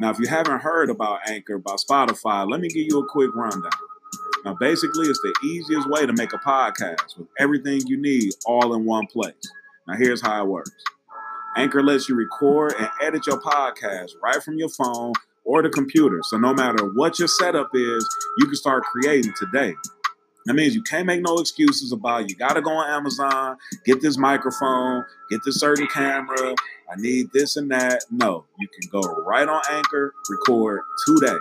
Now, if you haven't heard about Anchor, by Spotify, let me give you a quick rundown. Now, basically, it's the easiest way to make a podcast with everything you need all in one place. Now, here's how it works Anchor lets you record and edit your podcast right from your phone or the computer. So, no matter what your setup is, you can start creating today. That means you can't make no excuses about you got to go on Amazon, get this microphone, get this certain camera. I need this and that. No, you can go right on Anchor, record today.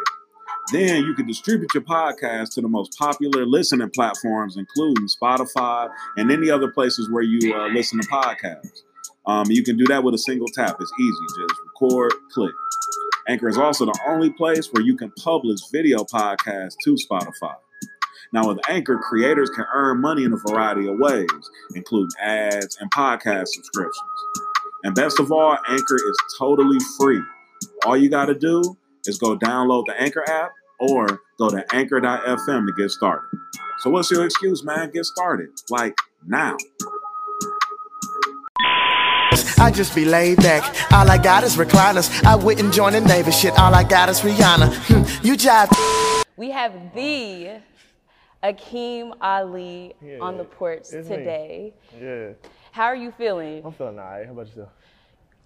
Then you can distribute your podcast to the most popular listening platforms, including Spotify and any other places where you uh, listen to podcasts. Um, you can do that with a single tap. It's easy. Just record, click. Anchor is also the only place where you can publish video podcasts to Spotify. Now, with Anchor, creators can earn money in a variety of ways, including ads and podcast subscriptions. And best of all, Anchor is totally free. All you got to do is go download the Anchor app or go to anchor.fm to get started. So, what's your excuse, man? Get started. Like now. I just be laid back. All I got is recliners. I wouldn't join the neighbor shit. All I got is Rihanna. Hmm, you jive. We have the Akeem Ali Yeah, on the porch it's me. today. Yeah, How are you feeling? I'm feeling alright. How about yourself?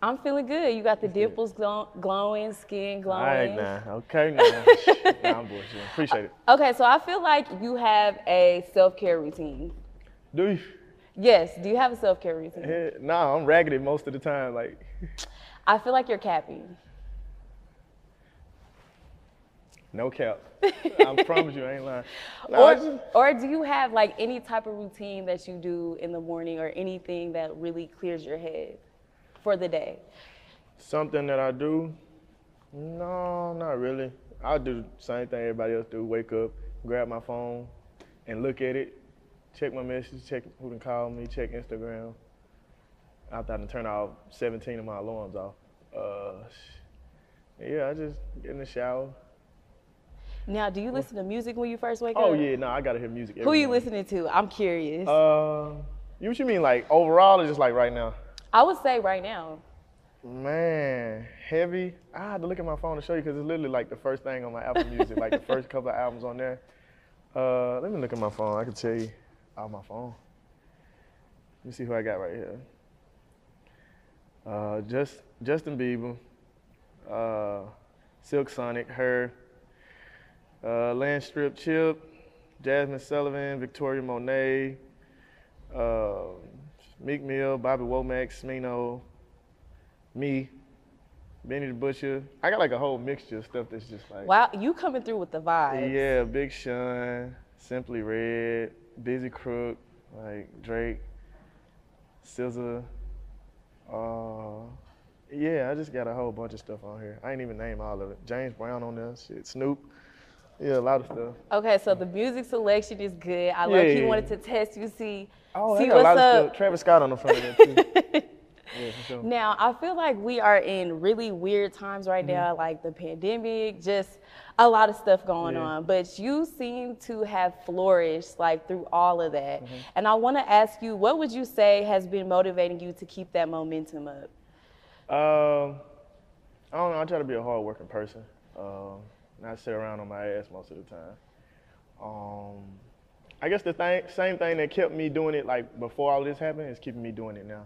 I'm feeling good. You got the dimples glow- glowing, skin glowing. Alright now, okay now. nah, I'm bullshit. Appreciate it. Okay, so I feel like you have a self care routine. Do you? Yes, do you have a self care routine? Yeah, nah, I'm raggedy most of the time. Like, I feel like you're capping. No cap. I promise you, I ain't lying. It's Or, just- or do you have like any type of routine that you do in the morning or anything that really clears your head for the day? something that I do? No, not really. I do the same thing everybody else do. Wake up, grab my phone, and look at it. Check my messages, check who can call me, check Instagram. After I done turn off 17 of my alarms off. Uh, yeah, I just get in the shower. Now, do you listen to music when you first wake Oh up? Oh yeah, no, I gotta hear music. Every Who you morning. listening to? I'm curious. Uh, you what you mean like overall or just like right now? I would say right now. Man, heavy. I had to look at my phone to show you because it's literally like the first thing on my Apple Music, like the first couple of albums on there. Uh, let me look at my phone. I can tell you on my phone. Let me see who I got right here. Uh, just Justin Bieber, uh, Silk Sonic, her, uh, Lance Strip Chip, Jazmine Sullivan, Victoria Monet, uh, Meek Mill, Bobby Womack, Smino, me, Benny the Butcher. I got like a whole mixture of stuff that's just like Wow, you coming through with the vibe. yeah, Big Sean, Simply Red, Bizzy Crook, like Drake, SZA. Uh, yeah, I just got a whole bunch of stuff on here. I ain't even name all of it. James Brown on there, shit, Snoop. Yeah, a lot of stuff. Okay, so the music selection is good. I Yeah, love he yeah, wanted to test you, see, Oh, see I got a what's lot of up. stuff. Travis Scott on the front of that too. yeah, sure. Now, I feel like we are in really weird times right Mm-hmm. now, like the pandemic, just a lot of stuff going on. But you seem to have flourished like through all of that. Mm-hmm. And I want to ask you, what would you say has been motivating you to keep that momentum up? Um, I don't know. I try to be a hardworking person. Um, not sit around on my ass most of the time. Um, I guess the thing, same thing that kept me doing it like before all this happened is keeping me doing it now.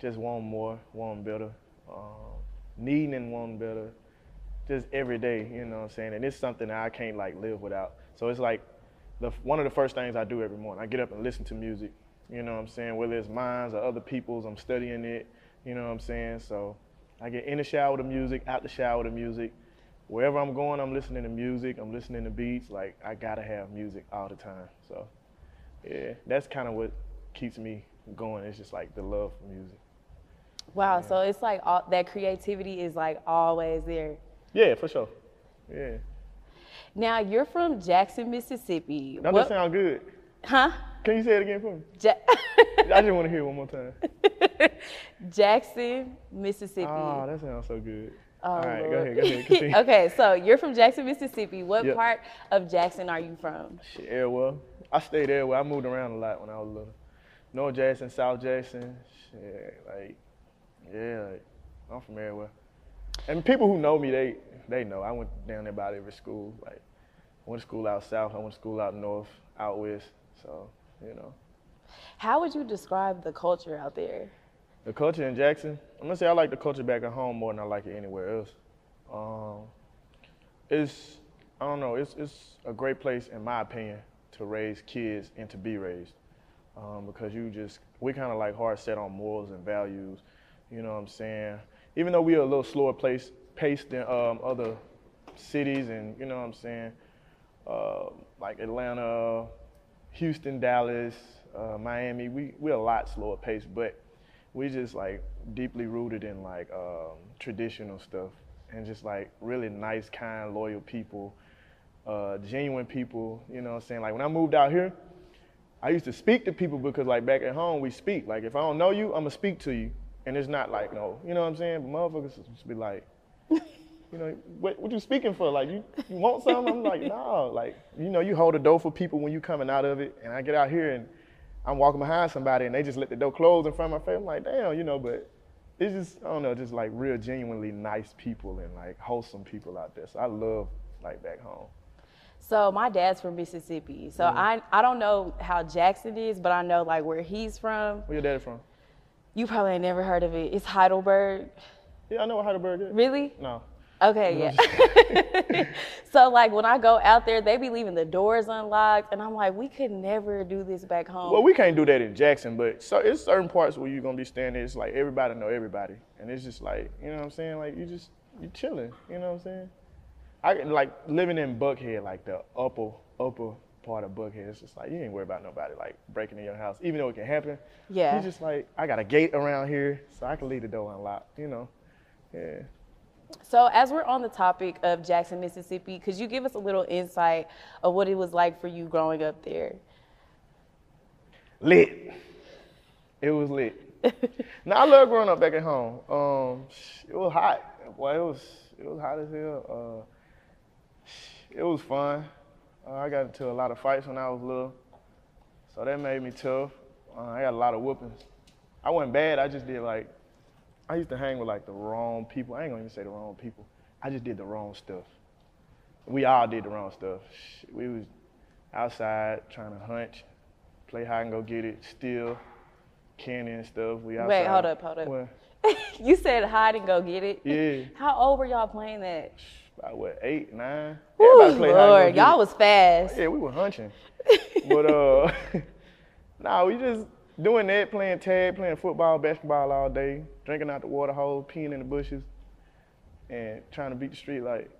Just wanting more, wanting better, um, needing and wanting better, just every day. You know what I'm saying? And it's something that I can't like live without. So it's like the one of the first things I do every morning. I get up and listen to music. You know what I'm saying? Whether it's mine or other people's, I'm studying it. You know what I'm saying? So I get in the shower with the music, out the shower with the music. Wherever I'm going, I'm listening to music. I'm listening to beats. Like I gotta have music all the time. So yeah, that's kind of what keeps me going. It's just like the love for music. Wow. So it's like all, that creativity is like always there. Yeah, for sure. Yeah. Now you're from Jackson, Mississippi. Don't What- that sound good? huh? Can you say it again for me? Ja- I just want to hear it one more time. Jackson, Mississippi. Oh, that sounds so good. Oh, All right, go ahead, go ahead, continue. okay, so you're from Jackson, Mississippi. What Yep. part of Jackson are you from? Shit, Airwell. I stayed Airwell. I moved around a lot when I was little. North Jackson, South Jackson. Shit, like, yeah, like, I'm from Airwell. And people who know me, they they know. I went down there about every school. Like, I went to school out south. I went to school out north, out west. So, you know. How would you describe the culture out there? The culture in Jackson, I'm gonna say I like the culture back at home more than I like it anywhere else. Um, it's I don't know, it's it's a great place in my opinion to raise kids and to be raised. Um, because you just we kind of like hard set on morals and values. You know what I'm saying? Even though we're a little slower place paced than um, other cities, and you know what I'm saying, uh, like Atlanta, Houston, Dallas, uh, Miami, we we're a lot slower paced, but we just like deeply rooted in like um, traditional stuff and just like really nice, kind, loyal people, uh, genuine people. You know what I'm saying? Like when I moved out here, I used to speak to people because like back at home we speak. Like if I don't know you, I'm gonna speak to you, and it's not like no, you know what I'm saying? But motherfuckers just be like, you know, what, what you speaking for? Like you, you want something? I'm like, no. Like you know, you hold a door for people when you coming out of it, and I get out here and I'm walking behind somebody and they just let the door close in front of my face. I'm like, damn, you know, but it's just I don't know, just like real genuinely nice people and like wholesome people out there. So I love like back home. So my dad's from Mississippi. So mm-hmm. I I don't know how Jackson is, but I know like where he's from. Where your dad from? You probably ain't never heard of it. It's Heidelberg. Yeah, I know what Heidelberg is. Really? No. Okay, yeah. so like when I go out there, they be leaving the doors unlocked, and I'm like, we could never do this back home. Well, we can't do that in Jackson, but so it's certain parts where you're gonna be standing. It's like everybody know everybody, and it's just like you know what I'm saying. Like you just you chilling. You know what I'm saying. I like living in Buckhead, like the upper upper part of Buckhead. It's just like you ain't worry about nobody like breaking in your house, even though it can happen. Yeah. You just like I got a gate around here, so I can leave the door unlocked. You know. Yeah. So as we're on the topic of Jackson, Mississippi, could you give us a little insight of what it was like for you growing up there? lit. It was lit. now I love growing up back at home. Um, it was hot. Boy, it was it was hot as hell. Uh, it was fun. Uh, I got into a lot of fights when I was little, so that made me tough. Uh, I got a lot of whoopings. I wasn't bad. I just did like I used to hang with like the wrong people. I ain't gonna even say the wrong people. I just did the wrong stuff. We all did the wrong stuff. We was outside trying to hunch, play hide and go get it, steal candy and stuff. We outside. Wait, hold up, hold up. What? you said hide and go get it. Yeah. How old were y'all playing that? About what, eight, nine? Ooh, Everybody played hide and go Lord, y'all was fast. Yeah, we were hunching. but uh nah, we just doing that, playing tag, playing football, basketball all day, drinking out the water hole, peeing in the bushes, and trying to beat the street like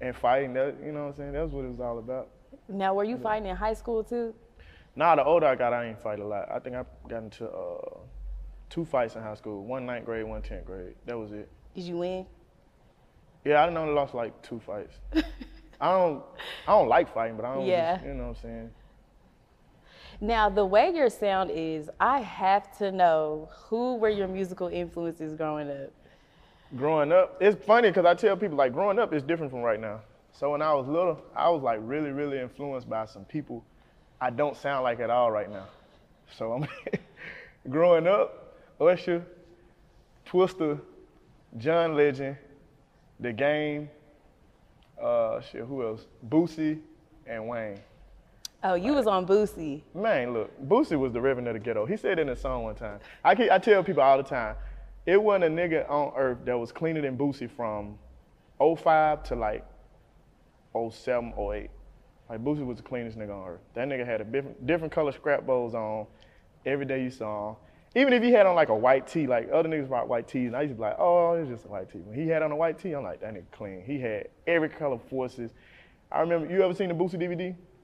and fighting. That you know what I'm saying? That's what it was all about. Now, were you fighting in high school too? Nah, the older I got, I ain't fight a lot. I think I got into uh, two fights in high school. One ninth grade, one tenth grade. That was it. Did you win? Yeah, I only lost like two fights. I don't, I don't like fighting, but I don't. Yeah. Just, you know what I'm saying? Now, the way your sound is, I have to know who were your musical influences growing up. Growing up, it's funny because I tell people like growing up is different from right now. So when I was little, I was like really, really influenced by some people I don't sound like at all right now. So I'm growing up, Usher, Twista, John Legend, The Game, uh, shit, who else? Boosie and Wayne. Oh, you was on Boosie. Man, look, Boosie was the reverend of the ghetto. He said in a song one time. I, keep, I tell people all the time, it wasn't a nigga on earth that was cleaner than Boosie from 05 to like 07, 08. Like Boosie was the cleanest nigga on earth. That nigga had a different, different color scrap bowls on every day you saw him. Even if he had on like a white tee, like other niggas rock white tees, and I used to be like, oh, it's just a white tee. When he had on a white tee, I'm like, that nigga clean. He had every color forces. I remember, you ever seen the Boosie DVD?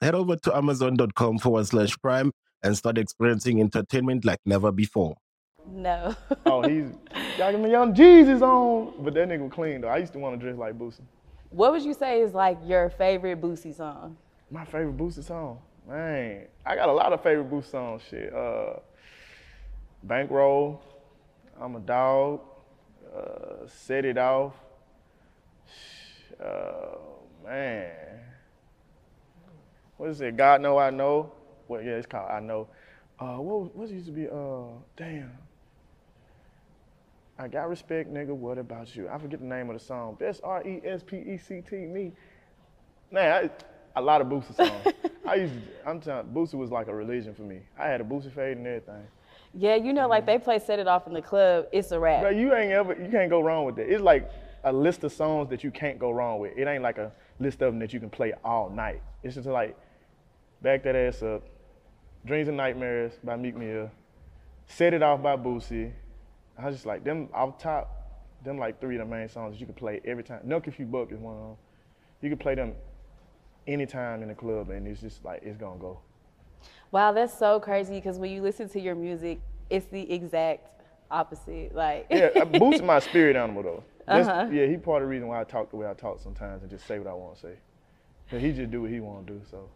Head over to amazon.com forward slash prime and start experiencing entertainment like never before. No. oh, he's got him young Jeezys on, but that nigga clean though. I used to want to dress like Boosie. What would you say is like your favorite Boosie song? My favorite Boosie song, man. I got a lot of favorite Boosie songs. Shit, uh, Bankroll, I'm a Dog, uh, Set It Off. Uh, man, what is it? God Know I Know. Well, yeah, it's called I Know. Uh, what what used to be? Uh, damn. I got respect, nigga. What about you? I forget the name of the song. Best R E S P E C T me. Man, I, a lot of Boosie songs. I used to, I'm telling Boosie was like a religion for me. I had a Boosie fade and everything. Yeah, you know, like they play Set It Off in the club, it's a rap. Bro, you ain't ever, you can't go wrong with that. It's like a list of songs that you can't go wrong with. It ain't like a list of them that you can play all night. It's just like, back that ass up, Dreams and Nightmares by Meek Mill, Set It Off by Boosie. I was just like, them off top, them like three of the main songs you can play every time. Knuck If You Buck is one of them. You can play them anytime in the club and it's just like, it's gonna go. Wow, that's so crazy because when you listen to your music, it's the exact opposite. Like yeah, it boosts my spirit animal though. Uh-huh. Yeah, he part of the reason why I talk the way I talk sometimes and just say what I want to say. Cause he just do what he want to do. So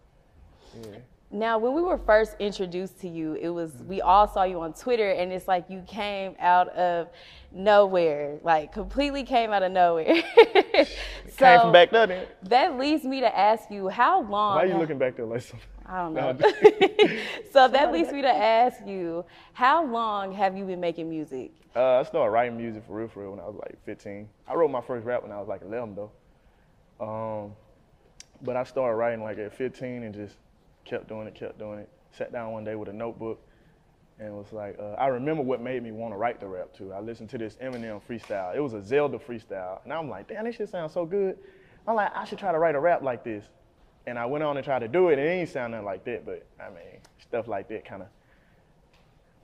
yeah. Now, when we were first introduced to you, it was we all saw you on Twitter, and it's like you came out of nowhere, like completely came out of nowhere. so came from back there. That leads me to ask you, how long? Why are you have, looking back there like something? I don't know. so that leads me to ask you, how long have you been making music? Uh, I started writing music for real, for real when I was like 15. I wrote my first rap when I was like 11 though. Um, but I started writing like at 15 and just kept doing it, kept doing it. Sat down one day with a notebook and was like, uh, I remember what made me want to write the rap too. I listened to this Eminem freestyle. It was a Zelda freestyle. And I'm like, damn, this shit sounds so good. I'm like, I should try to write a rap like this. And I went on and tried to do it, and it ain't sounding like that, but I mean, stuff like that kind of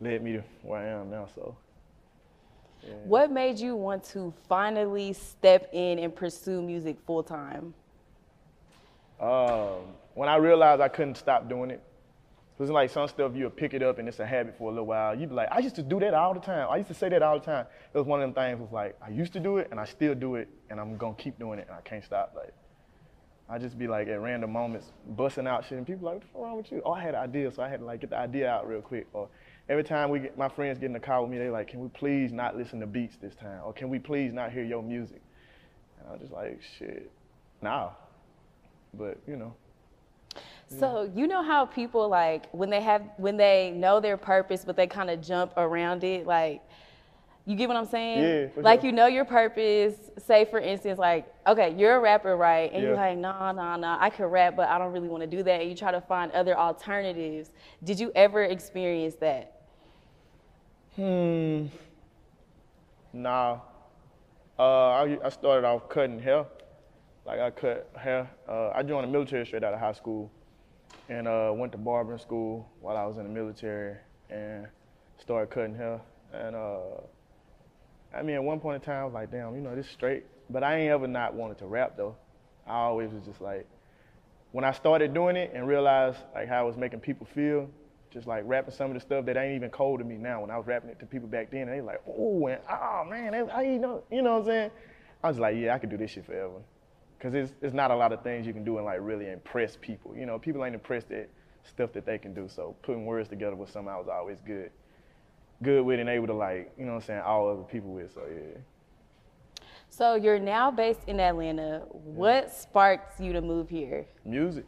led me to where I am now, so. Yeah. What made you want to finally step in and pursue music full time? Um, when I realized I couldn't stop doing it, it's like some stuff you'll pick it up and it's a habit for a little while. You'd be like, I used to do that all the time. I used to say that all the time. It was one of them things was like, I used to do it and I still do it and I'm gonna keep doing it and I can't stop. Like, I just be like at random moments busting out shit and people like, what's wrong with you? Oh, I had an idea, so I had to like get the idea out real quick. Or every time we get my friends get in the car with me, they like, can we please not listen to beats this time? Or can we please not hear your music? And I'm just like, shit, nah. But you know. So you know how people like when they have when they know their purpose, but they kind of jump around it. Like, you get what I'm saying? Yeah. Like sure. you know your purpose. Say for instance, like okay, you're a rapper, right? And yeah. you're like, nah, nah, nah, I could rap, but I don't really want to do that. And you try to find other alternatives. Did you ever experience that? Hmm. Nah. Uh, I, I started off cutting hair. Like I cut hair. Uh, I joined the military straight out of high school and uh, went to barbering school while I was in the military and started cutting hair. And uh, I mean, at one point in time, I was like, damn, you know, this straight. But I ain't ever not wanted to rap though. I always was just like, when I started doing it and realized like how I was making people feel, just like rapping some of the stuff that ain't even cold to me now. When I was rapping it to people back then, they like, oh, and oh man, I you know, you know what I'm saying? I was like, yeah, I could do this shit forever, cause it's it's not a lot of things you can do and like really impress people. You know, people ain't impressed at stuff that they can do. So putting words together with something I was always good, good with and able to like, you know what I'm saying, all other people with. So yeah. So you're now based in Atlanta. What sparks you to move here? Music.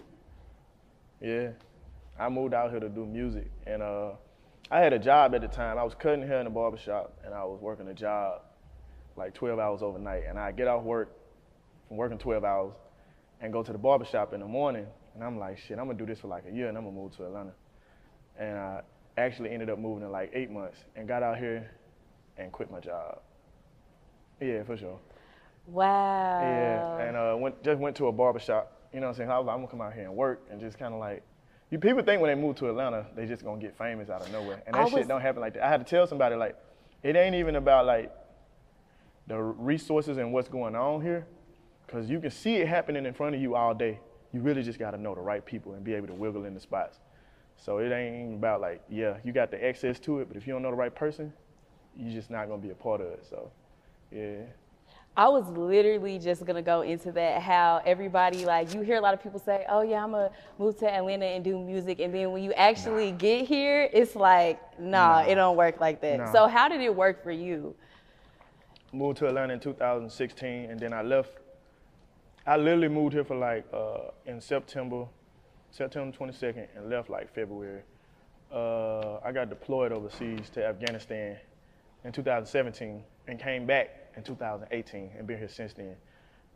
Yeah. I moved out here to do music. And uh, I had a job at the time. I was cutting hair in a barbershop and I was working a job like 12 hours overnight. And I get off work from working 12 hours and go to the barbershop in the morning. And I'm like, shit, I'm gonna do this for like a year and I'm gonna move to Atlanta. And I actually ended up moving in like eight months and got out here and quit my job. Yeah, for sure. Wow. Yeah, and uh, went, just went to a barbershop. You know what I'm saying? I was like, I'm gonna come out here and work and just kind of like, you people think when they move to Atlanta, they just gonna get famous out of nowhere. And that I shit don't happen like that. I had to tell somebody like, it ain't even about like the resources and what's going on here, because you can see it happening in front of you all day. You really just gotta know the right people and be able to wiggle in the spots. So it ain't about like, yeah, you got the access to it, but if you don't know the right person, you're just not gonna be a part of it. So, yeah. I was literally just gonna go into that. How everybody like you hear a lot of people say, "Oh yeah, I'm gonna move to Atlanta and do music," and then when you actually get here, it's like, nah, it don't work like that. Nah. So how did it work for you? moved to Atlanta in 2016, and then I left. I literally moved here for like uh, in September, September 22nd, and left like February. Uh, I got deployed overseas to Afghanistan in 2017 and came back in 2018 and been here since then.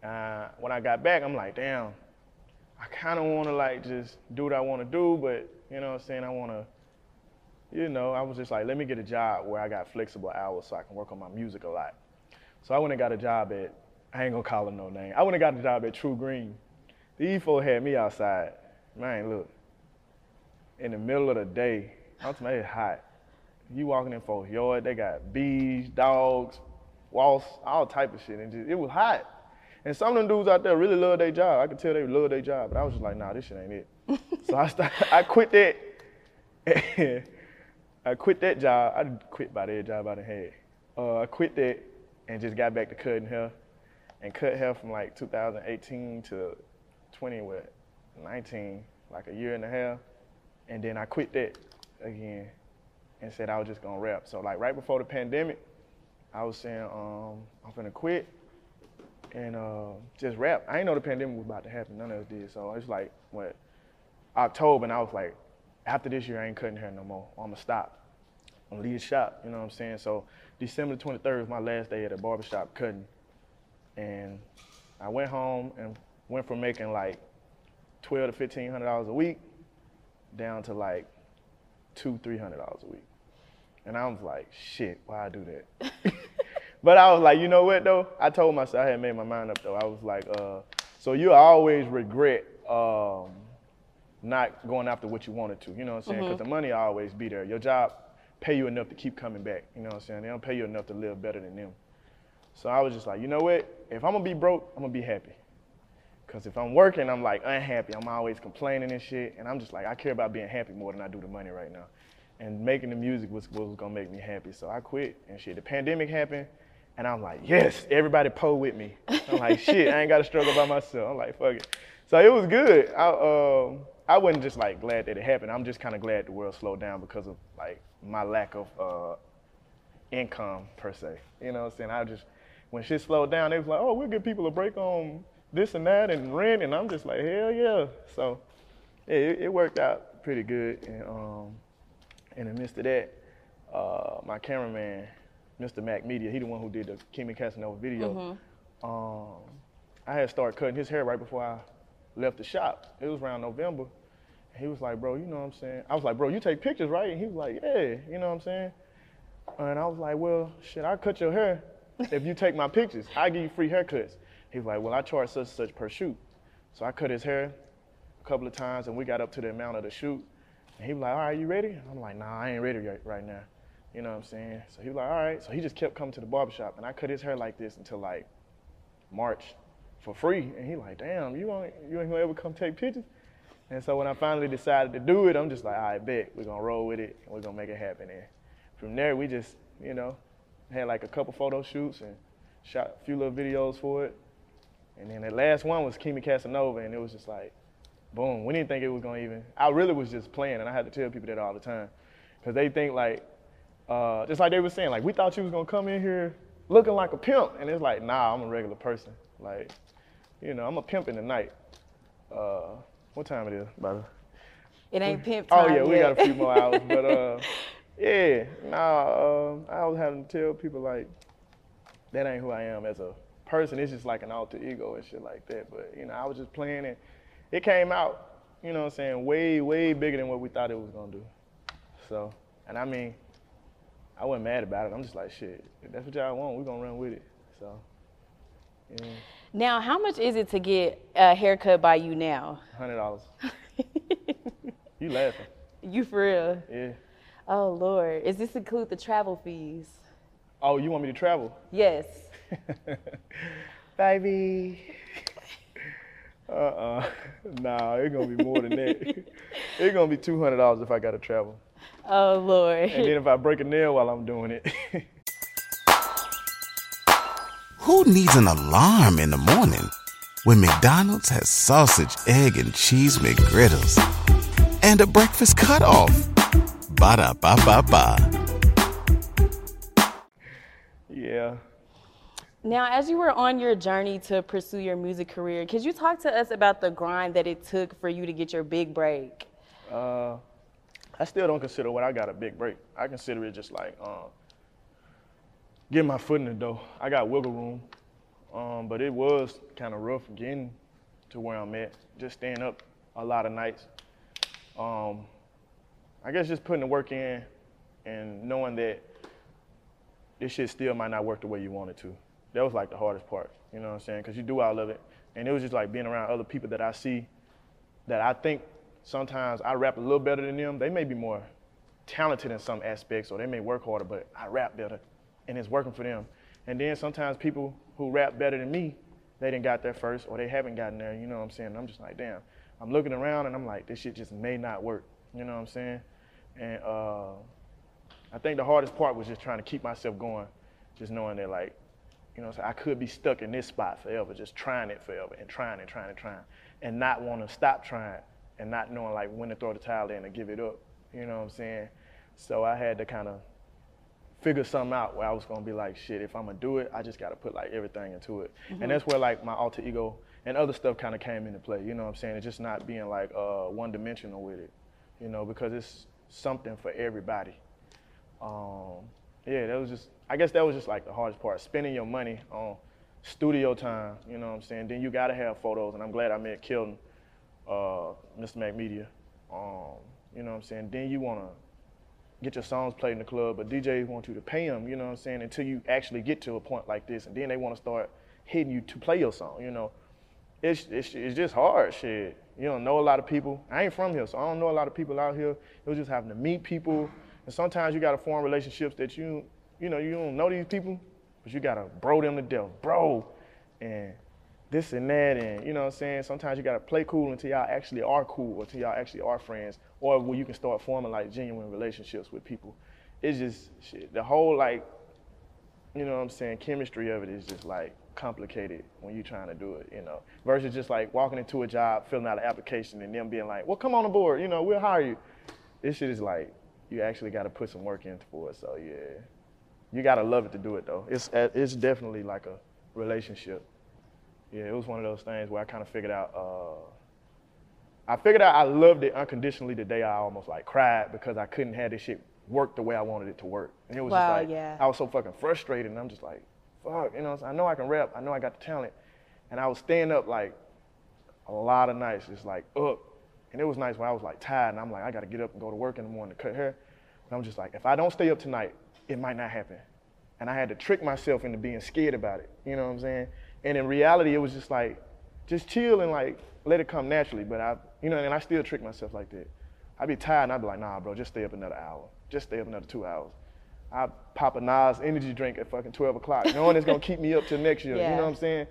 Uh, when I got back, I'm like, damn, I kind of want to like just do what I want to do, but you know what I'm saying? I want to, you know, I was just like, let me get a job where I got flexible hours so I can work on my music a lot. So I went and got a job at, I ain't gonna call him no name. I went and got a job at TruGreen. These folks had me outside. Man, look, in the middle of the day, I'm talking it's hot. You walking in folks' yard, they got bees, dogs, wasps, all type of shit. And just, it was hot. And some of them dudes out there really love their job. I could tell they love their job, but I was just like, nah, this shit ain't it. so I started, I quit that. I quit that job. I quit by that job I done had. Uh, I quit that and just got back to cutting hair and cut hair from like 2018 to 20 what 19 like a year and a half. And then I quit that again and said I was just gonna rap. So like right before the pandemic I was saying um, I'm gonna quit and uh, just rap. I didn't know the pandemic was about to happen. None of us did. So it's like what October and I was like after this year I ain't cutting hair no more. I'm gonna stop. I'm gonna leave the shop. You know what I'm saying? So December 23rd was my last day at a barbershop cutting and I went home and went from making like twelve to fifteen hundred dollars a week down to like two, three hundred dollars a week. And I was like, shit, why I do that? but I was like, you know what though? I told myself I had made my mind up though. I was like, uh, so you always regret um, not going after what you wanted to. You know what I'm saying? Because the money always be there. Your job pay you enough to keep coming back. You know what I'm saying? They don't pay you enough to live better than them. So I was just like, you know what? If I'm gonna be broke, I'm gonna be happy. Cause if I'm working, I'm like unhappy. I'm always complaining and shit. And I'm just like, I care about being happy more than I do the money right now. And making the music was what was gonna make me happy. So I quit and shit. The pandemic happened, and I'm like, yes, everybody pull with me. I'm like, shit, I ain't gotta struggle by myself. I'm like, fuck it. So it was good. I um I wasn't just like glad that it happened. I'm just kind of glad the world slowed down because of like my lack of uh, income per se. You know what I'm saying? I just when shit slowed down, they was like, oh, we'll give people a break on this and that and rent, and I'm just like, hell yeah. So yeah, it, it worked out pretty good. And um, in the midst of that, uh, my cameraman, Mr. Mac Media, he the one who did the Keemy Casanova video. Um, I had started cutting his hair right before I left the shop. It was around November. He was like, bro, you know what I'm saying? I was like, bro, you take pictures, right? And he was like, yeah, you know what I'm saying? And I was like, well, shit, I cut your hair if you take my pictures. I give you free haircuts. He's like, well, I charge such and such per shoot. So I cut his hair a couple of times, and we got up to the amount of the shoot. And he was like, all right, you ready? I'm like, nah, I ain't ready right, now. You know what I'm saying? So he was like, all right. So he just kept coming to the barbershop, and I cut his hair like this until like March for free. And he like, damn, you you ain't gonna ever come take pictures? And so when I finally decided to do it, I'm just like, all right, bet, we're gonna roll with it and we're gonna make it happen. And from there, we just, you know, had like a couple photo shoots and shot a few little videos for it. And then the last one was Keemy Casanova, and it was just like, boom. We didn't think it was gonna even. I really was just playing, and I had to tell people that all the time, because they think like, uh, just like they were saying, like we thought you was gonna come in here looking like a pimp, and it's like, nah, I'm a regular person. Like, you know, I'm a pimp in the night. Uh, what time it is, brother? It ain't pimp time. Oh yeah, we got a few more hours, but uh, yeah, nah. Um, I was having to tell people like, that ain't who I am as a person. It's just like an alter ego and shit like that. But you know, I was just playing it. It came out, you know what I'm saying, way, way bigger than what we thought it was gonna do. So, and I mean, I wasn't mad about it. I'm just like, shit, if that's what y'all want, we're gonna run with it. So, yeah, Now, how much is it to get a haircut by you now? hundred dollars. you laughing? You for real? Yeah. Oh Lord, does this include the travel fees? Oh, you want me to travel? Yes. Baby. Uh-uh. Nah, it's gonna be more than that. it's gonna be two hundred dollars if I gotta travel. Oh Lord. And then if I break a nail while I'm doing it. Who needs an alarm in the morning when McDonald's has sausage, egg, and cheese McGriddles and a breakfast cutoff? Ba da ba ba ba. yeah. Now, as you were on your journey to pursue your music career, could you talk to us about the grind that it took for you to get your big break? Uh, I still don't consider what I got a big break. I consider it just like um, getting my foot in the door. I got wiggle room, um, but it was kind of rough getting to where I'm at. Just staying up a lot of nights. Um, I guess just putting the work in and knowing that this shit still might not work the way you want it to. That was like the hardest part, you know what I'm saying? Because you do all of it. And it was just like being around other people that I see that I think sometimes I rap a little better than them. They may be more talented in some aspects or they may work harder, but I rap better and it's working for them. And then sometimes people who rap better than me, they didn't got there first or they haven't gotten there, you know what I'm saying? I'm just like, damn. I'm looking around and I'm like, this shit just may not work, you know what I'm saying? And uh, I think the hardest part was just trying to keep myself going, just knowing that like, you know, I'm saying, I could be stuck in this spot forever, just trying it forever and trying and trying and trying, and not want to stop trying and not knowing like when to throw the towel in and give it up. You know what I'm saying? So I had to kind of figure something out where I was gonna be like, shit, if I'm gonna do it, I just gotta put like everything into it. Mhm. And that's where like my alter ego and other stuff kind of came into play. You know what I'm saying? It's just not being like uh, one dimensional with it. You know, because it's something for everybody. Um, yeah, that was just. I guess that was just like the hardest part, spending your money on studio time. You know what I'm saying? Then you gotta have photos, and I'm glad I met Kilton, uh, Mr. Mac Media. Um, you know what I'm saying? Then you wanna get your songs played in the club, but DJs want you to pay them. You know what I'm saying? Until you actually get to a point like this, and then they want to start hitting you to play your song. You know, it's, it's it's just hard shit. You don't know a lot of people. I ain't from here, so I don't know a lot of people out here. It was just having to meet people, and sometimes you gotta form relationships that you you know you don't know these people, but you gotta bro them to death, bro, and this and that, and you know what I'm saying. Sometimes you gotta play cool until y'all actually are cool, until y'all actually are friends, or where you can start forming like genuine relationships with people. It's just shit. The whole like you know what I'm saying, chemistry of it is just like complicated when you're trying to do it, you know, versus just like walking into a job, filling out an application, and them being like, well, come on aboard, you know, we'll hire you. This shit is like, you actually got to put some work into for it. So, yeah, you got to love it to do it, though. It's, it's definitely like a relationship. Yeah, it was one of those things where I kind of figured out, uh, I figured out I loved it unconditionally the day I almost like cried because I couldn't have this shit work the way I wanted it to work. And it was Wow, just like, yeah. I was so fucking frustrated, and I'm just like, fuck, you know, I know I can rap, I know I got the talent, and I was staying up like a lot of nights, just like up, and it was nice when I was like tired, and I'm like, I got to get up and go to work in the morning to cut hair, and I'm just like, if I don't stay up tonight, it might not happen, and I had to trick myself into being scared about it, you know what I'm saying? And in reality, it was just like, just chill and like let it come naturally, but I, you know, and I still trick myself like that. I'd be tired, and I'd be like, nah, bro, just stay up another hour, just stay up another two hours. I pop a NOS energy drink at fucking 12 o'clock, knowing it's gonna keep me up till next year. You know what I'm saying?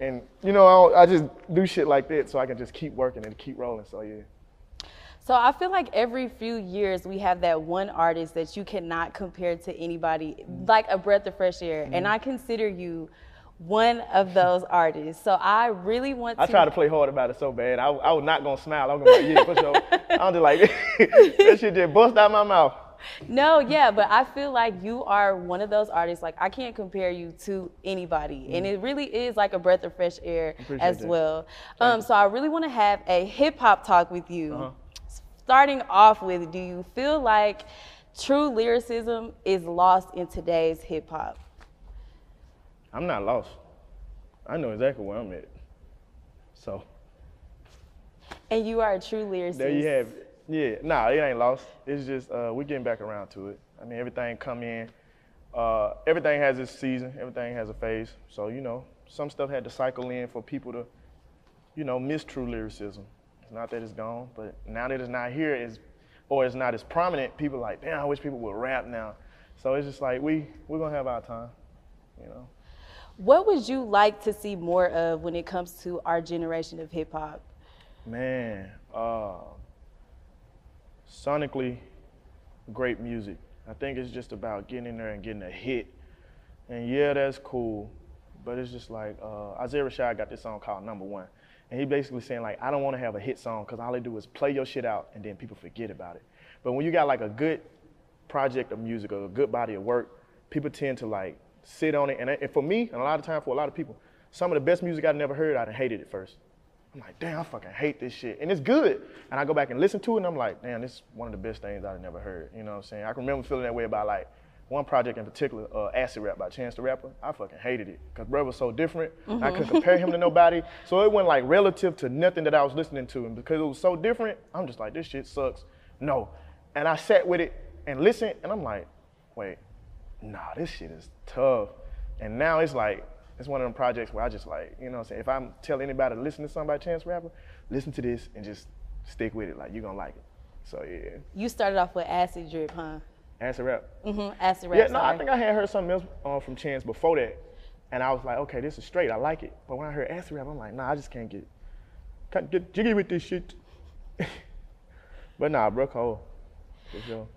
And you know, I, I just do shit like that so I can just keep working and keep rolling. So yeah. So I feel like every few years we have that one artist that you cannot compare to anybody, like a breath of fresh air. Mm-hmm. And I consider you one of those artists. So I really want to. I try to play hard about it so bad. I, I was not gonna smile. I'm gonna be like, yeah, for sure. I'm just like that shit just bust out my mouth. No, yeah, but I feel like you are one of those artists. Like I can't compare you to anybody, mm and it really is like a breath of fresh air as that. well. Um, so I really want to have a hip hop talk with you. Uh-huh. Starting off with, do you feel like true lyricism is lost in today's hip hop? I'm not lost. I know exactly where I'm at. So. And you are a true lyricist. There you have it. Yeah, nah, it ain't lost. It's just uh, we're getting back around to it. I mean, everything come in. Uh, everything has its season. Everything has a phase. So you know, some stuff had to cycle in for people to, you know, miss true lyricism. It's not that it's gone, but now that it's not here, is or it's not as prominent. People like, damn, I wish people would rap now. So it's just like we we're gonna have our time, you know. What would you like to see more of when it comes to our generation of hip hop? Man, uh, sonically, great music. I think it's just about getting in there and getting a hit. And yeah, that's cool, but it's just like uh, Isaiah Rashad got this song called Number One. And he basically saying like, I don't want to have a hit song because all they do is play your shit out and then people forget about it. But when you got like a good project of music or a good body of work, people tend to like sit on it. And, and for me, and a lot of time for a lot of people, some of the best music I've never heard, I'd hated it first. I'm like, damn, I fucking hate this shit. And it's good. And I go back and listen to it and I'm like, damn, this is one of the best things I've never heard. You know what I'm saying? I can remember feeling that way about like one project in particular, uh, Acid Rap by Chance the Rapper. I fucking hated it because bro was so different. Mm-hmm. I couldn't compare him to nobody. So it went like relative to nothing that I was listening to. And because it was so different, I'm just like, this shit sucks. No. And I sat with it and listened and I'm like, wait, nah, this shit is tough. And now it's like, it's one of them projects where I just like, you know what I'm saying? If I'm telling anybody to listen to somebody Chance Rapper, listen to this and just stick with it. Like, you're gonna like it. So, yeah. You started off with Acid Drip, huh? Acid Rap? Mm-hmm, Acid Rap. Yeah, no, sorry. I think I had heard something else uh, from Chance before that. And I was like, okay, this is straight. I like it. But when I heard Acid Rap, I'm like, nah, I just can't get, can't get jiggy with this shit. but nah, bro, cold. For sure.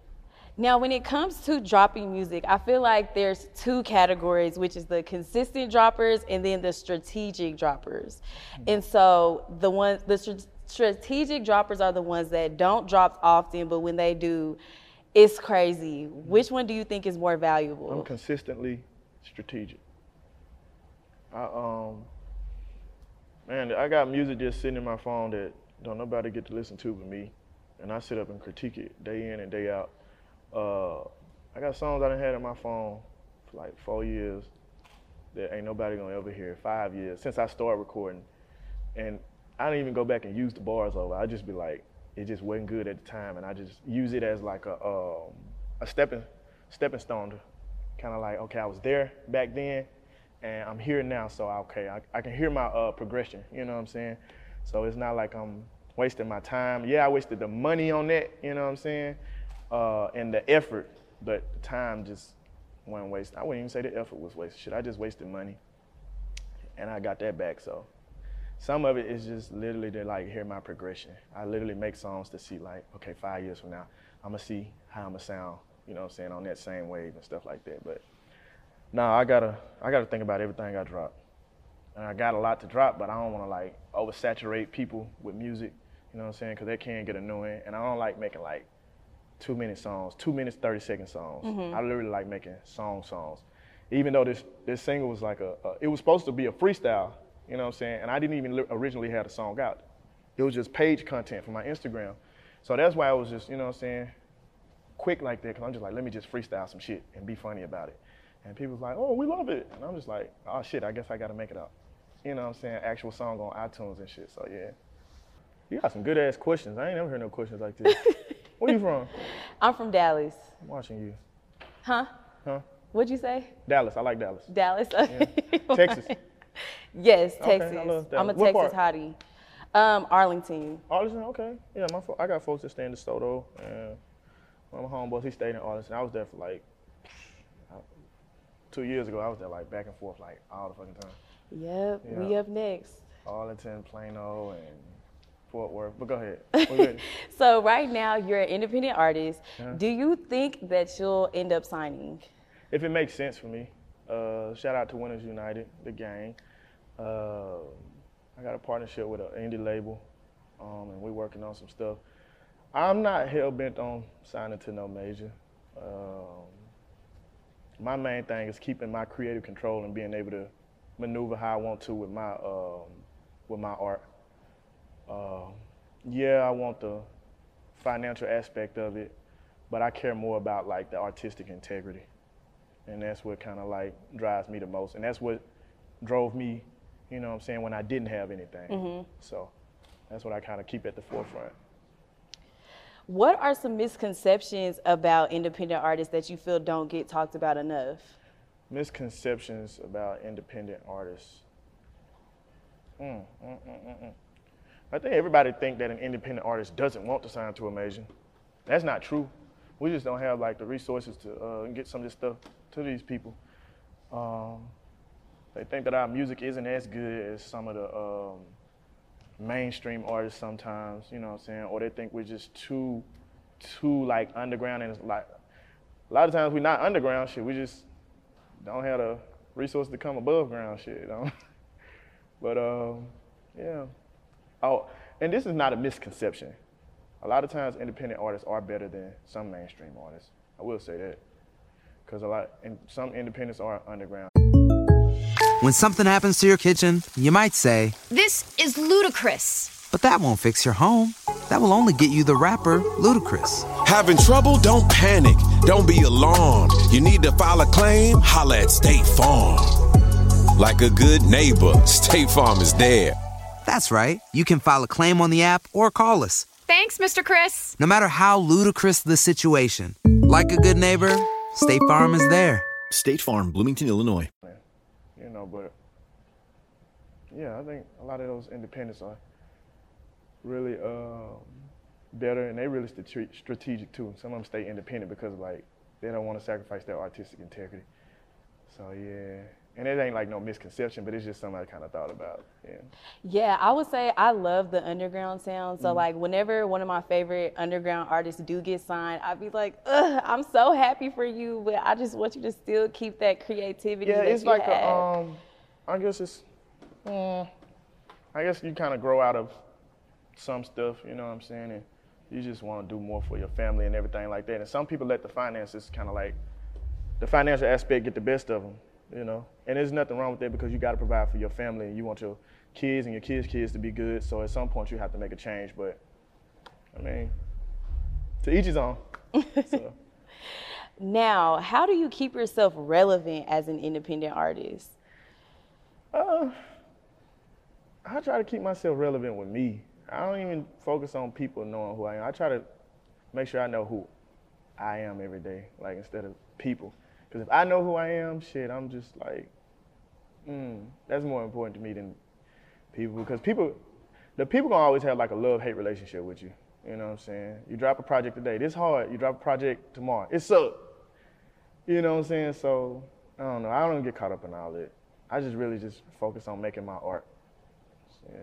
Now, when it comes to dropping music, I feel like there's two categories, which is the consistent droppers and then the strategic droppers. Mm-hmm. And so the ones, the st- strategic droppers are the ones that don't drop often, but when they do, it's crazy. Mm-hmm. Which one do you think is more valuable? I'm consistently strategic. I um, man, I got music just sitting in my phone that don't nobody get to listen to but me, and I sit up and critique it day in and day out uh, I got songs I done had on my phone for like four years that ain't nobody gonna ever hear. Five years since I started recording, and I don't even go back and use the bars over. I just be like, it just wasn't good at the time, and I just use it as like a um, a stepping stepping stone to kind of like, okay, I was there back then, and I'm here now, so okay, I, I can hear my uh, progression. You know what I'm saying? So it's not like I'm wasting my time. Yeah, I wasted the money on that. You know what I'm saying? Uh, and the effort, but the time just went wasted. I wouldn't even say the effort was wasted. Shit, I just wasted money, and I got that back. So some of it is just literally to like hear my progression. I literally make songs to see like, okay, five years from now, I'm gonna see how I'm gonna sound. You know what I'm saying on that same wave and stuff like that. But no, nah, I gotta I gotta think about everything I drop. And I got a lot to drop, but I don't want to like oversaturate people with music. You know what I'm saying? Because that can get annoying, and I don't like making like two minute songs, two minutes, 30 second songs. Mm-hmm. I literally like making song songs. Even though this, this single was like a, a, it was supposed to be a freestyle, you know what I'm saying? And I didn't even originally have the song out. It was just page content for my Instagram. So that's why I was just, you know what I'm saying, quick like that, because I'm just like, let me just freestyle some shit and be funny about it. And people was like, oh, we love it. And I'm just like, oh shit, I guess I gotta make it up. You know what I'm saying? Actual song on iTunes and shit. So yeah. You got some good ass questions. I ain't never heard no questions like this. Where you from? I'm from Dallas. I'm watching you. Huh? Huh? What'd you say? Dallas. I like Dallas. Dallas. Okay. Yeah. Texas. yes, Texas. Okay, I'm a what Texas part? hottie. Um, Arlington. Arlington. Okay. Yeah, my fo- I got folks that stay in DeSoto, and one of my homeboys he stayed in Arlington. I was there for like two years ago. I was there like back and forth like all the fucking time. Yep. We up next. Arlington, Plano, and Fort Worth. But go ahead. so right now you're an independent artist. Yeah. Do you think that you'll end up signing? If it makes sense for me. Uh, shout out to Winners United, the gang. Uh, I got a partnership with an indie label, um, and we're working on some stuff. I'm not hell bent on signing to no major. Um, my main thing is keeping my creative control and being able to maneuver how I want to with my um, with my art. Uh, yeah, I want the financial aspect of it, but I care more about like the artistic integrity, and that's what kind of like drives me the most, and that's what drove me, you know, what I'm saying when I didn't have anything. Mhm. So that's what I kind of keep at the forefront. What are some misconceptions about independent artists that you feel don't get talked about enough? Misconceptions about independent artists. Mm, mm, mm, mm, mm. I think everybody think that an independent artist doesn't want to sign to a major. That's not true. We just don't have like the resources to uh, get some of this stuff to these people. Um, they think that our music isn't as good as some of the um, mainstream artists sometimes, you know what I'm saying? Or they think we're just too, too like underground and like, a lot of times we're not underground shit, we just don't have the resources to come above ground shit, you know? but um, yeah. Oh, and this is not a misconception. A lot of times independent artists are better than some mainstream artists. I will say that. Because a lot, and some independents are underground. When something happens to your kitchen, you might say, This is ludicrous. but that won't fix your home. That will only get you the rapper, Ludacris. Having trouble? Don't panic. Don't be alarmed. You need to file a claim? Holla at State Farm. Like a good neighbor, State Farm is there. That's right. You can file a claim on the app or call us. Thanks, Mr. Chris. No matter how ludicrous the situation, like a good neighbor, State Farm is there. State Farm, Bloomington, Illinois. you know, but yeah, I think a lot of those independents are really um, better and they really strate- strategic too. Some of them stay independent because like they don't want to sacrifice their artistic integrity. So yeah, and it ain't like no misconception, but it's just something I kind of thought about. Yeah. Yeah, I would say I love the underground sound. So Mhm. like whenever one of my favorite underground artists do get signed, I'd be like, Ugh, I'm so happy for you, but I just want you to still keep that creativity. Yeah, that it's like have. a, um, I guess it's, mm, I guess you kind of grow out of some stuff, you know what I'm saying, and you just want to do more for your family and everything like that. And some people let the finances kind of like, the financial aspect get the best of them, you know. And there's nothing wrong with that because you got to provide for your family and you want your kids and your kids' kids to be good. So at some point you have to make a change. But I mean, to each his own. so. Now, how do you keep yourself relevant as an independent artist? Uh, I try to keep myself relevant with me. I don't even focus on people knowing who I am. I try to make sure I know who I am every day, like instead of people. Because if I know who I am, shit, I'm just like, mm, that's more important to me than people. Because people, the people gonna always have like a love hate relationship with you. You know what I'm saying? You drop a project today, this hard. You drop a project tomorrow, it sucks. You know what I'm saying? So I don't know. I don't get caught up in all that. I just really just focus on making my art. Yeah.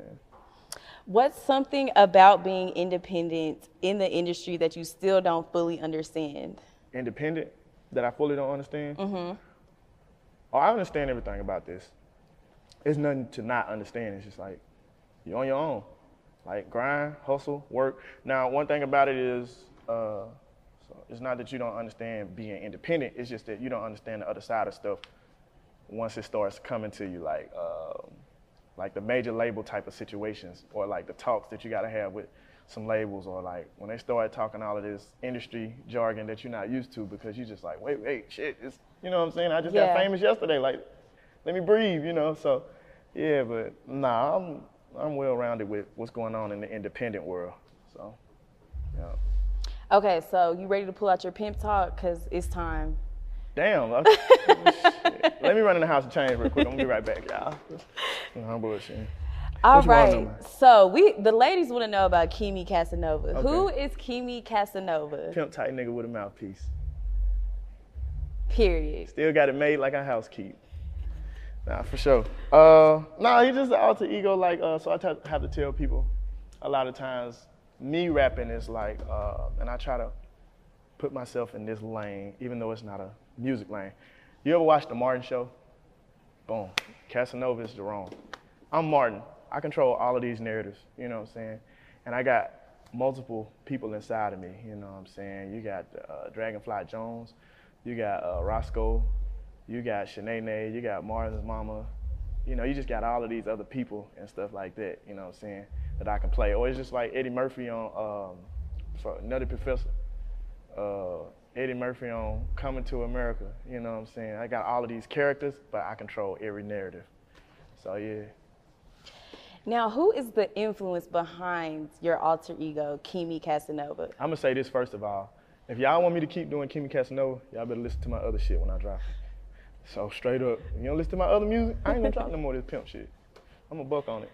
What's something about being independent in the industry that you still don't fully understand? Independent that I fully don't understand. Mm-hmm. Oh, I understand everything about this. It's nothing to not understand. It's just like you're on your own. Like grind, hustle, work. Now, one thing about it is, uh, so it's not that you don't understand being independent. It's just that you don't understand the other side of stuff once it starts coming to you, like um, like the major label type of situations, or like the talks that you got to have with some labels, or like when they start talking all of this industry jargon that you're not used to, because you're just like, wait, wait, shit, it's you know what I'm saying? I just Yeah. got famous yesterday. Like, let me breathe, you know. So, yeah, but nah, I'm I'm well rounded with what's going on in the independent world. So, yeah. Okay, so you ready to pull out your pimp talk? Because it's time. Damn. Shit. Let me run in the house and change real quick. I'm gonna be right back, y'all. I'm bullshitting. All right. So we the ladies want to know about Keemy Casanova. Okay. Who is Keemy Casanova? Pimp tight nigga with a mouthpiece. Period. Still got it made like a housekeep. Nah, for sure. Uh, nah, he just an alter ego. Like, uh, so I t- have to tell people a lot of times me rapping is like, uh, and I try to put myself in this lane, even though it's not a music lane. You ever watch The Martin Show? Boom. Casanova is Jerome. I'm Martin. I control all of these narratives, you know what I'm saying? And I got multiple people inside of me, you know what I'm saying? You got uh, Dragonfly Jones, you got uh, Roscoe, you got Shanae, you got Martin's mama, you know, you just got all of these other people and stuff like that, you know what I'm saying, that I can play. Or it's just like Eddie Murphy on um, for Nutty Professor. Uh, Eddie Murphy on Coming to America, you know what I'm saying? I got all of these characters, but I control every narrative. So yeah. Now, who is the influence behind your alter ego, Keemy Casanova? I'm gonna say this first of all. If y'all want me to keep doing Keemy Casanova, y'all better listen to my other shit when I drop it. So straight up, you don't listen to my other music, I ain't gonna drop no more of this pimp shit. I'm a buck on it.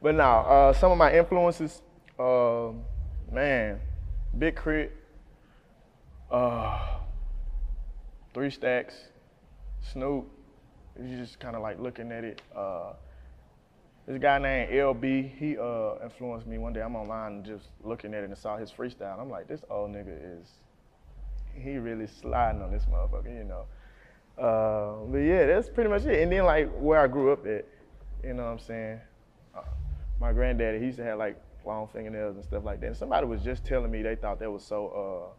But now, uh, some of my influences, uh, man, Big K.R.I.T., uh, Three Stacks, Snoop. You just kind of like looking at it. Uh, this guy named LB, he uh, influenced me one day. I'm online just looking at it and saw his freestyle. I'm like, this old nigga is, he really sliding on this motherfucker, you know. Uh, but yeah, that's pretty much it. And then like where I grew up at, you know what I'm saying? Uh, my granddaddy, he used to have like long fingernails and stuff like that. And somebody was just telling me they thought that was so,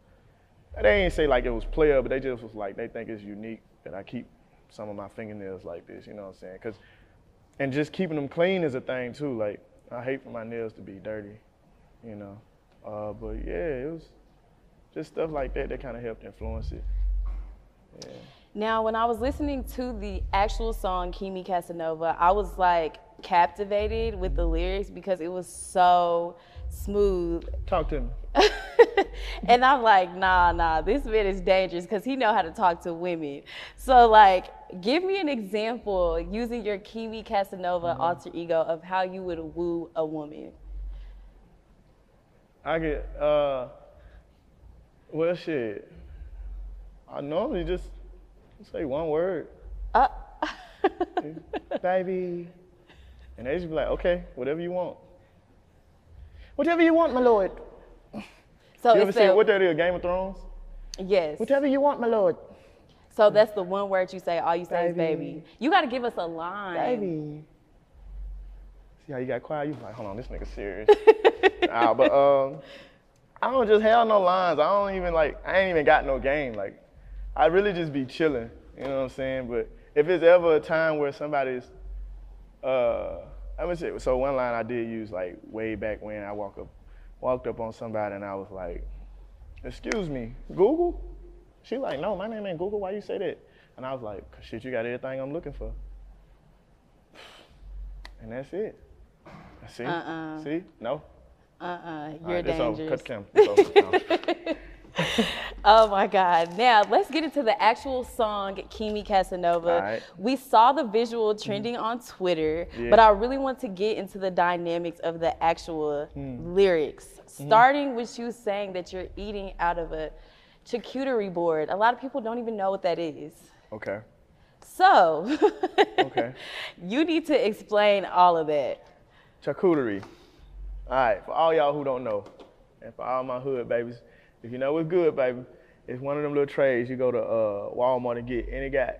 uh, they ain't say like it was player, but they just was like, they think it's unique that I keep some of my fingernails like this, you know what I'm saying? Cause and just keeping them clean is a thing too. Like I hate for my nails to be dirty, you know. Uh, but yeah, it was just stuff like that that kind of helped influence it. Yeah. Now, when I was listening to the actual song Keemy Casanova, I was like captivated with the lyrics because it was so smooth. Talk to me. and I'm like, nah, nah, this man is dangerous because he know how to talk to women. So like, give me an example using your Keemy Casanova mm-hmm. alter ego of how you would woo a woman. I get, uh, well, shit. I normally just say one word. Uh. Baby. And they just be like, okay, whatever you want. Whatever you want, my lord. So you ever seen what that is, Game of Thrones? Yes. Whatever you want, my lord. So that's the one word you say. All you say baby. is baby. You got to give us a line. Baby. See how you got quiet? You like, hold on, this nigga serious. nah, but um, I don't just have no lines. I don't even like. I ain't even got no game. Like, I really just be chilling. You know what I'm saying? But if it's ever a time where somebody's, uh, I'm gonna say. So one line I did use like way back when I walk up, walked up on somebody and I was like, "Excuse me, Google." She like, no, my name ain't Google. Why you say that? And I was like, shit, you got everything I'm looking for. And that's it. See? Uh-uh. See? No? Uh-uh. You're right, dangerous. Cut the oh my God. Now let's get into the actual song Keemy Casanova. Right. We saw the visual mm. trending mm. on Twitter, yeah. but I really want to get into the dynamics of the actual mm. lyrics. Mm. Starting with you saying that you're eating out of a charcuterie board. A lot of people don't even know what that is. Okay. So, okay. you need to explain all of that. Charcuterie. All right, for all y'all who don't know, and for all my hood babies, if you know what's good, baby, it's one of them little trays you go to uh, Walmart and get, and it got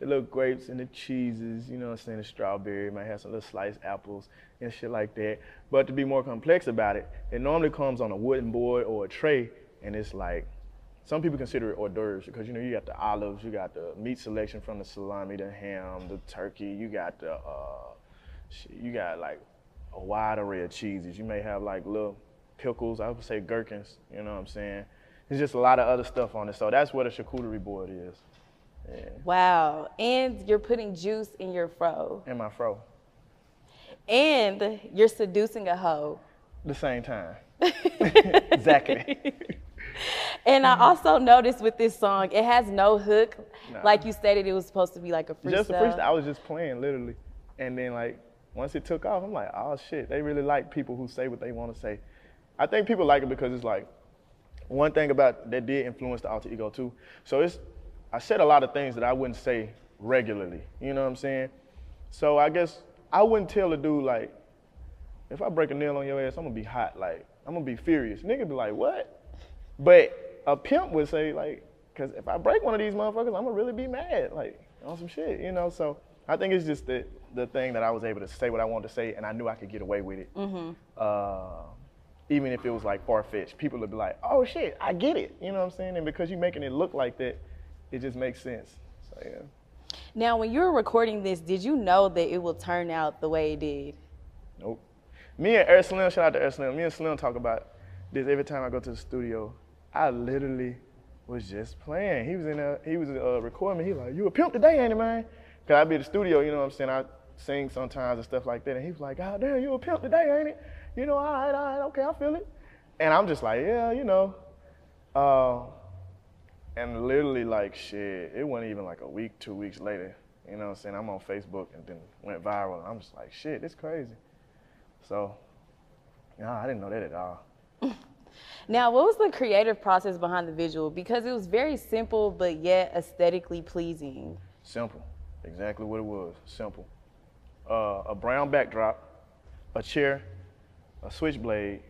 the little grapes and the cheeses, you know what I'm saying, the strawberry, might have some little sliced apples and shit like that. But to be more complex about it, it normally comes on a wooden board or a tray, and it's like some people consider it hors d'oeuvres because you know you got the olives, you got the meat selection from the salami, the ham, the turkey, you got the uh, you got like a wide array of cheeses. You may have like little pickles, I would say gherkins. You know what I'm saying? There's just a lot of other stuff on it. So that's what a charcuterie board is. Yeah. Wow. And you're putting juice in your fro. In my fro. And you're seducing a hoe. The same time. exactly. and I also noticed with this song, it has no hook. Nah. Like you stated, it was supposed to be like a freestyle. Just a freestyle. I was just playing literally, and then like once it took off, I'm like, oh shit, they really like people who say what they want to say. I think people like it because it's like one thing about that did influence the alter ego too. So it's I said a lot of things that I wouldn't say regularly. You know what I'm saying? So I guess I wouldn't tell a dude like, if I break a nail on your ass, I'm gonna be hot. Like I'm gonna be furious. Nigga be like, what? But a pimp would say like, cause if I break one of these motherfuckers, I'm gonna really be mad. Like on some shit, you know. So I think it's just the the thing that I was able to say what I wanted to say, and I knew I could get away with it. Mm-hmm. Uh, even if it was like far fetched, people would be like, "Oh shit, I get it." You know what I'm saying? And because you're making it look like that, it just makes sense. So yeah. Now, when you were recording this, did you know that it will turn out the way it did? Nope. Me and Eric Slim, shout out to Eric Slim. Me and Slim talk about this every time I go to the studio. I literally was just playing. He was in a, he was uh, recording me. He like, "You a pimp today, ain't it, man?" Cause I be at the studio, you know what I'm saying? I sing sometimes and stuff like that. And he was like, "God damn, you a pimp today, ain't it?" You know, all right, all right, okay, I feel it. And I'm just like, yeah, you know. Uh, and literally, like, shit, it wasn't even like a week, two weeks later. You know what I'm saying? I'm on Facebook and then went viral. And I'm just like, shit, it's crazy. So, yeah, I didn't know that at all. Now, what was the creative process behind the visual? Because it was very simple, but yet aesthetically pleasing. Simple. Exactly what it was. Simple. Uh, a brown backdrop, a chair, a switchblade.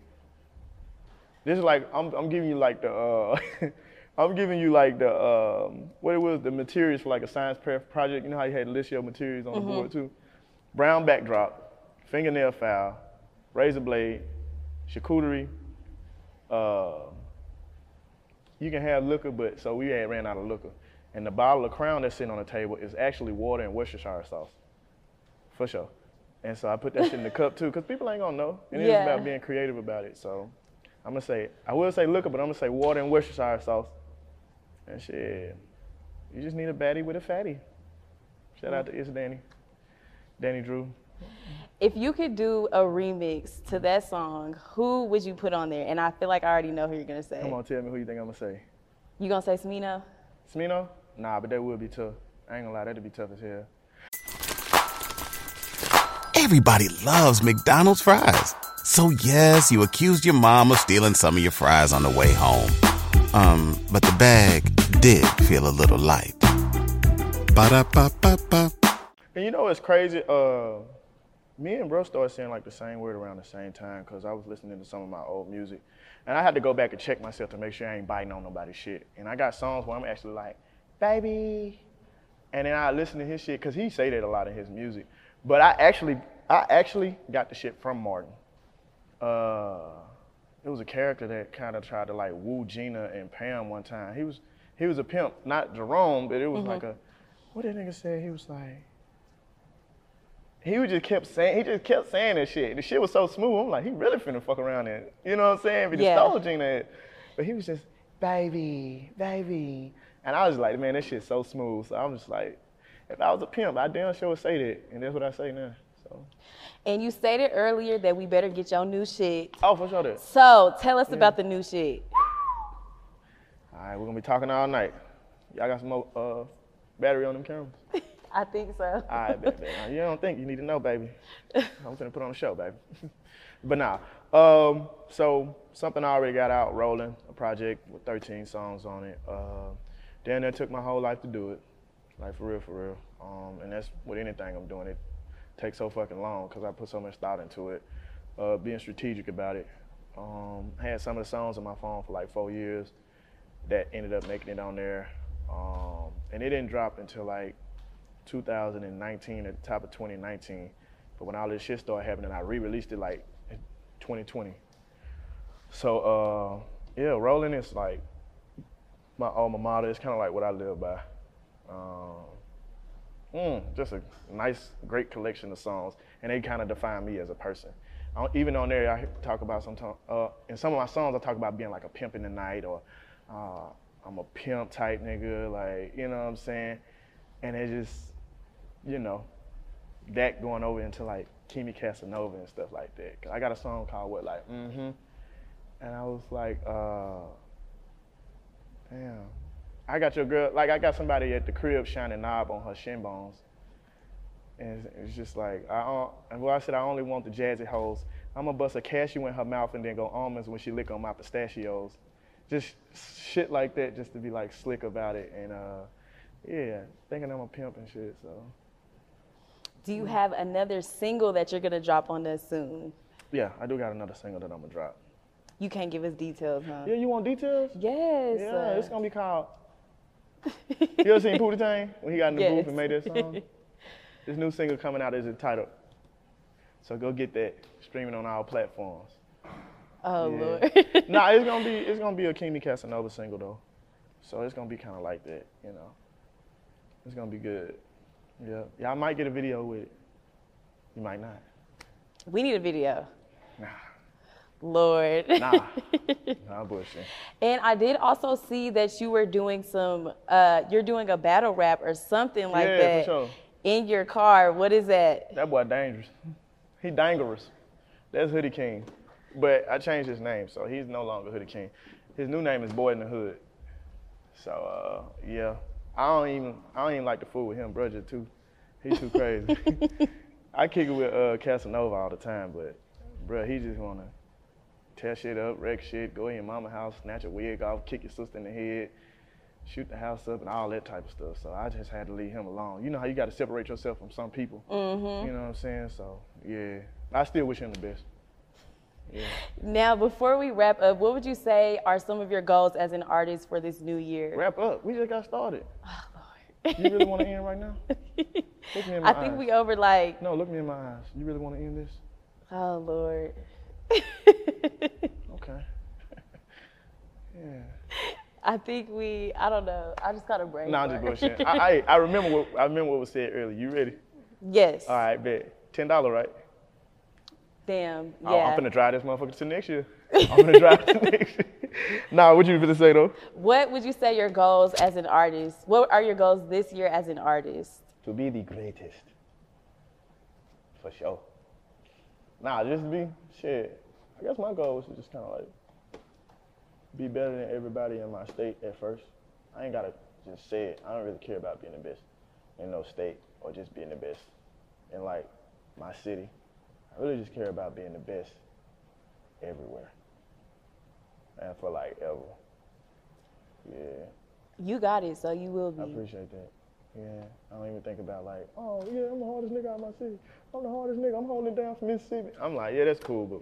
This is like I'm, I'm giving you like the uh, I'm giving you like the um, what it was the materials for like a science project. You know how you had to list your materials on Mm-hmm. the board too. Brown backdrop, fingernail file, razor blade, charcuterie. Uh, you can have liquor, but so we had ran out of liquor. And the bottle of Crown that's sitting on the table is actually water and Worcestershire sauce, for sure. And so I put that shit in the cup too, because people ain't gonna know. And Yeah. it's about being creative about it. So I'm gonna say, I will say liquor, but I'm gonna say water and Worcestershire sauce. And shit, you just need a baddie with a fatty. Shout out to It's Danny, Danny Drew. If you could do a remix to that song, who would you put on there? And I feel like I already know who you're gonna say. Come on, tell me who you think I'm gonna say. You gonna say Smino? Smino? Nah, but that would be tough. I ain't gonna lie, that'd be tough as hell. Everybody loves McDonald's fries. So yes, you accused your mom of stealing some of your fries on the way home. Um, but the bag did feel a little light. Ba-da-ba-ba-ba. And you know what's crazy? Uh, me and bro started saying like the same word around the same time because I was listening to some of my old music, and I had to go back and check myself to make sure I ain't biting on nobody's shit. And I got songs where I'm actually like, baby, and then I listen to his shit because he say that a lot in his music. But I actually, I actually got the shit from Martin. Uh, it was a character that kind of tried to like woo Gina and Pam one time. He was, he was a pimp, not Jerome, but it was Mhm. like a, what that nigga say? He was like he was just kept saying he just kept saying that shit. The shit was so smooth. I'm like, he really finna fuck around and you know what I'm saying? But he Yeah. stole Gina. But he was just, baby, baby. And I was like, man, that shit's so smooth. So I'm just like, if I was a pimp, I damn sure would say that. And that's what I say now. So And you stated earlier that we better get your new shit. Oh, for sure that. So tell us about the new shit. All right, we're gonna be talking all night. Y'all got some more uh, battery on them cameras? I think so. All right, bet. You don't think you need to know, baby. I'm gonna put on a show, baby. but nah. Um, so something I already got out rolling, a project with 13 songs on it. Uh, then that took my whole life to do it, like for real, for real. Um, and that's with anything I'm doing. It takes so fucking long because I put so much thought into it. Uh, being strategic about it. Um, had some of the songs on my phone for like four years that ended up making it on there. Um, and it didn't drop until like 2019 at the top of 2019. But when all this shit started happening, I re-released it like in 2020. So uh, yeah, rolling is like my alma mater. It's kind of like what I live by. Um, mm, just a nice, great collection of songs, and they kind of define me as a person. I don't- even on there, I talk about sometimes. Uh, in some of my songs, I talk about being like a pimp in the night, or uh, I'm a pimp type nigga, like you know what I'm saying. And it just, you know, that going over into like Keemy Casanova and stuff like that. 'Cause I got a song called what, like, mm-hmm. And I was like, uh, damn. I got your girl, like I got somebody at the crib shining knob on her shin bones. And it's, just like, I, don't- well, I said I only want the jazzy hoes. I'm gonna bust a cashew in her mouth and then go almonds when she lick on my pistachios. Just shit like that, just to be like slick about it. And uh, yeah, thinking I'm a pimp and shit. So Do you have another single that you're gonna drop on us soon? Yeah, I do got another single that I'm gonna drop. You can't give us details, huh? Yeah, you want details? Yes. Yeah, it's gonna be called. you ever seen Pootie Tang when he got in the Yes. booth and made that song? this new single coming out is entitled. So go get that streaming on all platforms. Oh Yeah. Lord. nah, it's gonna be it's gonna be a Keemy Casanova single though, so it's gonna be kind of like that, you know. It's gonna be good. Yeah, yeah. I might get a video with it. You might not. we need a video. Nah. Lord. Nah. nah, bullshit. And I did also see that you were doing some, uh, you're doing a battle rap or something like Yeah, for that sure. in your car. What is that? That boy dangerous. He dangerous. That's Hoodie King. But I changed his name, so he's no longer Hoodie King. His new name is Boy in the Hood. So uh, yeah, I don't even I don't even like to fool with him, brother too. He's too crazy. I kick it with uh, Casanova all the time, but bruh, he just wanna tear shit up, wreck shit, go in your mama house, snatch a wig off, kick your sister in the head, shoot the house up, and all that type of stuff. So I just had to leave him alone. You know how you got to separate yourself from some people. Mhm. You know what I'm saying? So yeah, I still wish him the best. Yeah. Now, before we wrap up, what would you say are some of your goals as an artist for this new year? Wrap up. We just got started. Oh, Lord. you really want to end right now? Look me in my I think eyes. we over like, No, look me in my eyes. You really want to end this? oh Lord. Okay. yeah. I think we, I don't know. I just got a brain. No, I'm just bullshit. I, I I remember what I remember what was said earlier. You ready? Yes. All right, bet. Ten dollar, right? Damn. Oh, Yeah. I'm gonna drive this motherfucker to next year. I'm gonna drive to next year. Nah, what would you finna say though? What would you say your goals as an artist? What are your goals this year as an artist? To be the greatest. For sure. Nah, just be shit. I guess my goal is to just kind of like be better than everybody in my state at first. I ain't gotta just say it. I don't really care about being the best in no state or just being the best in like my city. I really just care about being the best everywhere and for like ever. Yeah. You got it, so you will be. I appreciate that. Yeah, I don't even think about like, oh yeah, I'm the hardest nigga out of my city. I'm the hardest nigga. I'm holding it down for Mississippi. I'm like, yeah, that's cool, but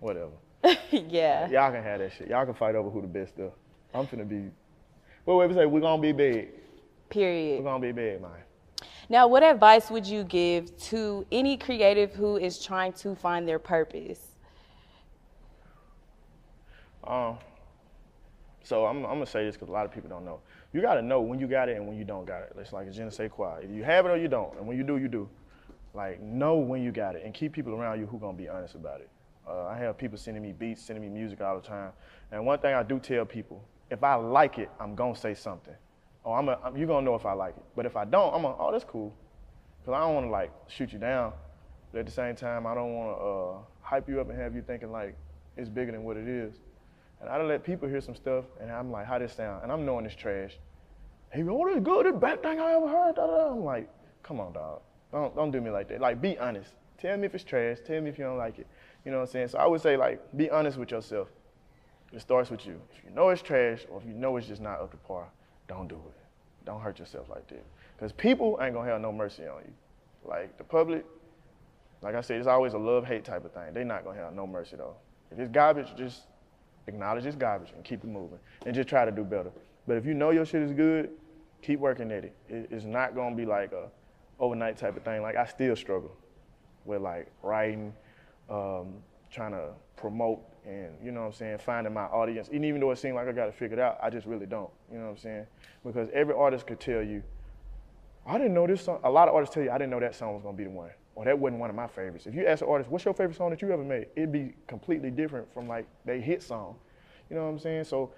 whatever. yeah. Y'all can have that shit. Y'all can fight over who the best is. I'm finna be. Well, wait, say we're gonna be big. Period. We're gonna be big, man. Now, what advice would you give to any creative who is trying to find their purpose? Um, so I'm, I'm gonna say this because a lot of people don't know. You gotta know when you got it and when you don't got it. It's like a je ne quoi. Either you have it or you don't, and when you do, you do. Like know when you got it and keep people around you who gonna be honest about it. Uh, I have people sending me beats, sending me music all the time, and one thing I do tell people: if I like it, I'm gonna say something. Oh, I'm, a, I'm you gonna know if I like it. But if I don't, I'm gonna, oh, that's cool, because I don't want to like shoot you down. But at the same time, I don't want to uh, hype you up and have you thinking like it's bigger than what it is. And I let people hear some stuff, and I'm like, how this sound? And I'm knowing it's trash. Hey, oh, this good, this best thing I ever heard. I'm like, come on, dog. Don't, don't do me like that. Like, be honest. Tell me if it's trash. Tell me if you don't like it. You know what I'm saying? So I would say, like, be honest with yourself. It starts with you. If you know it's trash, or if you know it's just not up to par, don't do it. Don't hurt yourself like that. Because people ain't gonna have no mercy on you. Like, the public, like I said, it's always a love-hate type of thing. They're not gonna have no mercy, though. If it's garbage, just acknowledge it's garbage and keep it moving and just try to do better. But if you know your shit is good, keep working at it. it it's not gonna be like a overnight type of thing. Like I still struggle with like writing, um, trying to promote and you know what I'm saying, finding my audience. And even though it seems like I got it figured out, I just really don't. You know what I'm saying? Because every artist could tell you, I didn't know this song. A lot of artists tell you, I didn't know that song was gonna be the one. Or that wasn't one of my favorites. If you ask an artist, what's your favorite song that you ever made? It'd be completely different from like they hit song. You know what I'm saying? So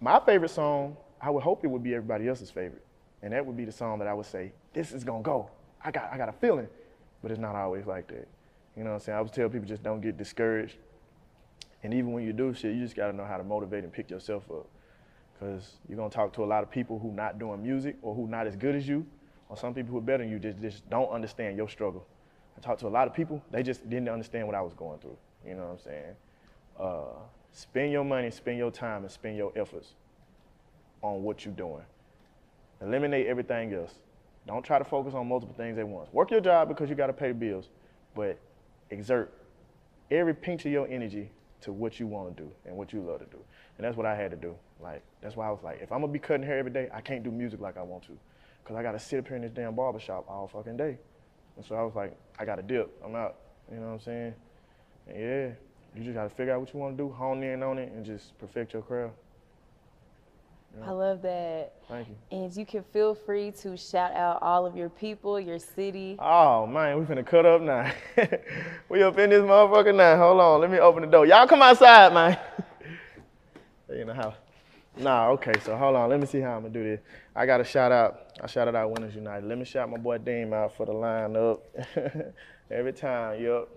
my favorite song, I would hope it would be everybody else's favorite. And that would be the song that I would say, this is gonna go. I got I got a feeling. But it's not always like that. You know what I'm saying? I would tell people just don't get discouraged. And even when you do shit, you just gotta know how to motivate and pick yourself up. Cause you're gonna talk to a lot of people who not doing music or who not as good as you, or some people who are better than you just, just don't understand your struggle. I talked to a lot of people, they just didn't understand what I was going through. You know what I'm saying? Uh, spend your money, spend your time, and spend your efforts on what you're doing. Eliminate everything else. Don't try to focus on multiple things at once. Work your job because you got to pay the bills, but exert every pinch of your energy to what you want to do and what you love to do. And that's what I had to do. Like, that's why I was like, if I'm gonna be cutting hair every day, I can't do music like I want to. Cause I gotta sit up here in this damn barbershop all fucking day. And so I was like, I gotta dip. I'm out. You know what I'm saying? And yeah, you just gotta figure out what you wanna do, hone in on it, and just perfect your craft. I love that. Thank you. And you can feel free to shout out all of your people, your city. Oh man, we finna cut up now. we up in this motherfucker now. Hold on, let me open the door. Y'all come outside, man. they in the house. Nah, okay, so hold on. Let me see how I'm gonna do this. I got to shout out. I shouted out Winners United. Let me shout my boy Dean out for the lineup. Every time, yup.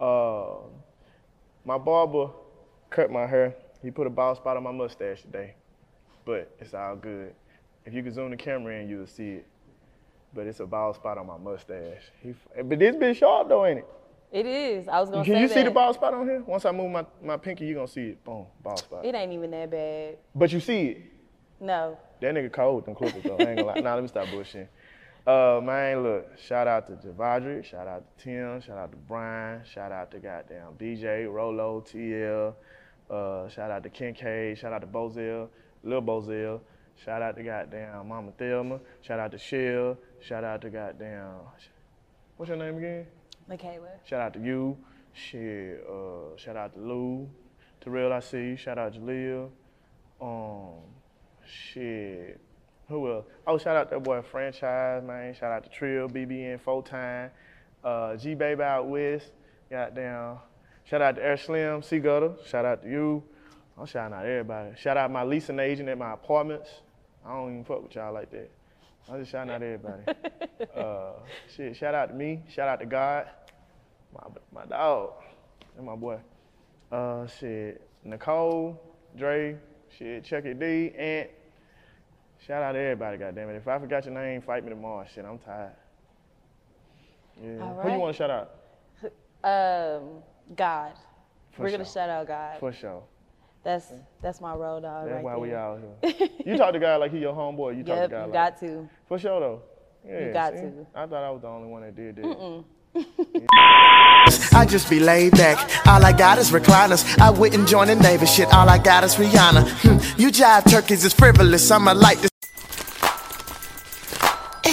Uh, my barber cut my hair. He put a bald spot on my mustache today, but it's all good. If you could zoom the camera in, you'll see it. But it's a bald spot on my mustache. He, but this been sharp though, ain't it? It is. I was gonna say. Can say you that. see the bald spot on here? Once I move my, my pinky, you gonna see it. Boom, bald spot. It ain't even that bad. But you see it. No. That nigga cold with them clippers though. I ain't gonna lie. Nah, let me stop bullshitting. Uh, man, look, shout out to Javadri, shout out to Tim, shout out to Brian, shout out to goddamn BJ, Rolo, TL, uh, shout out to Kincaid, shout out to Bozell, Lil Bozell, shout out to goddamn Mama Thelma, shout out to Shell, shout out to goddamn, what's your name again? Michaela. Shout out to you. Shit, uh, shout out to Lou. Terrell, I see you. Shout out to Jaleel. Um, shit. Who else? Oh, shout out to that boy Franchise, man. Shout out to Trill, BBN, Full Time. Uh, G Baby out west. Goddamn. Shout out to Air Slim, C Gutter. Shout out to you. I'm shouting out everybody. Shout out my leasing agent at my apartments. I don't even fuck with y'all like that. I'm just shouting out everybody. uh, shit, shout out to me. Shout out to God. My, my dog. And my boy. Uh, shit. Nicole, Dre, shit, Chucky D, Ant. Shout out to everybody, goddammit. If I forgot your name, fight me tomorrow. Shit, I'm tired. Yeah. All Who you want to shout out? Um, God. For We're gonna shout out God. For sure. That's that's my road dog That's right why we out here. you talk to God like he your homeboy. You talk Yep, to God you like got to. For sure though. Yeah, You got see? to. I thought I was the only one that did that. I just be laid back. All I got is recliners. I wouldn't join the neighbor shit. All I got is Rihanna. Hmm, you jive turkeys is frivolous. I'ma like this.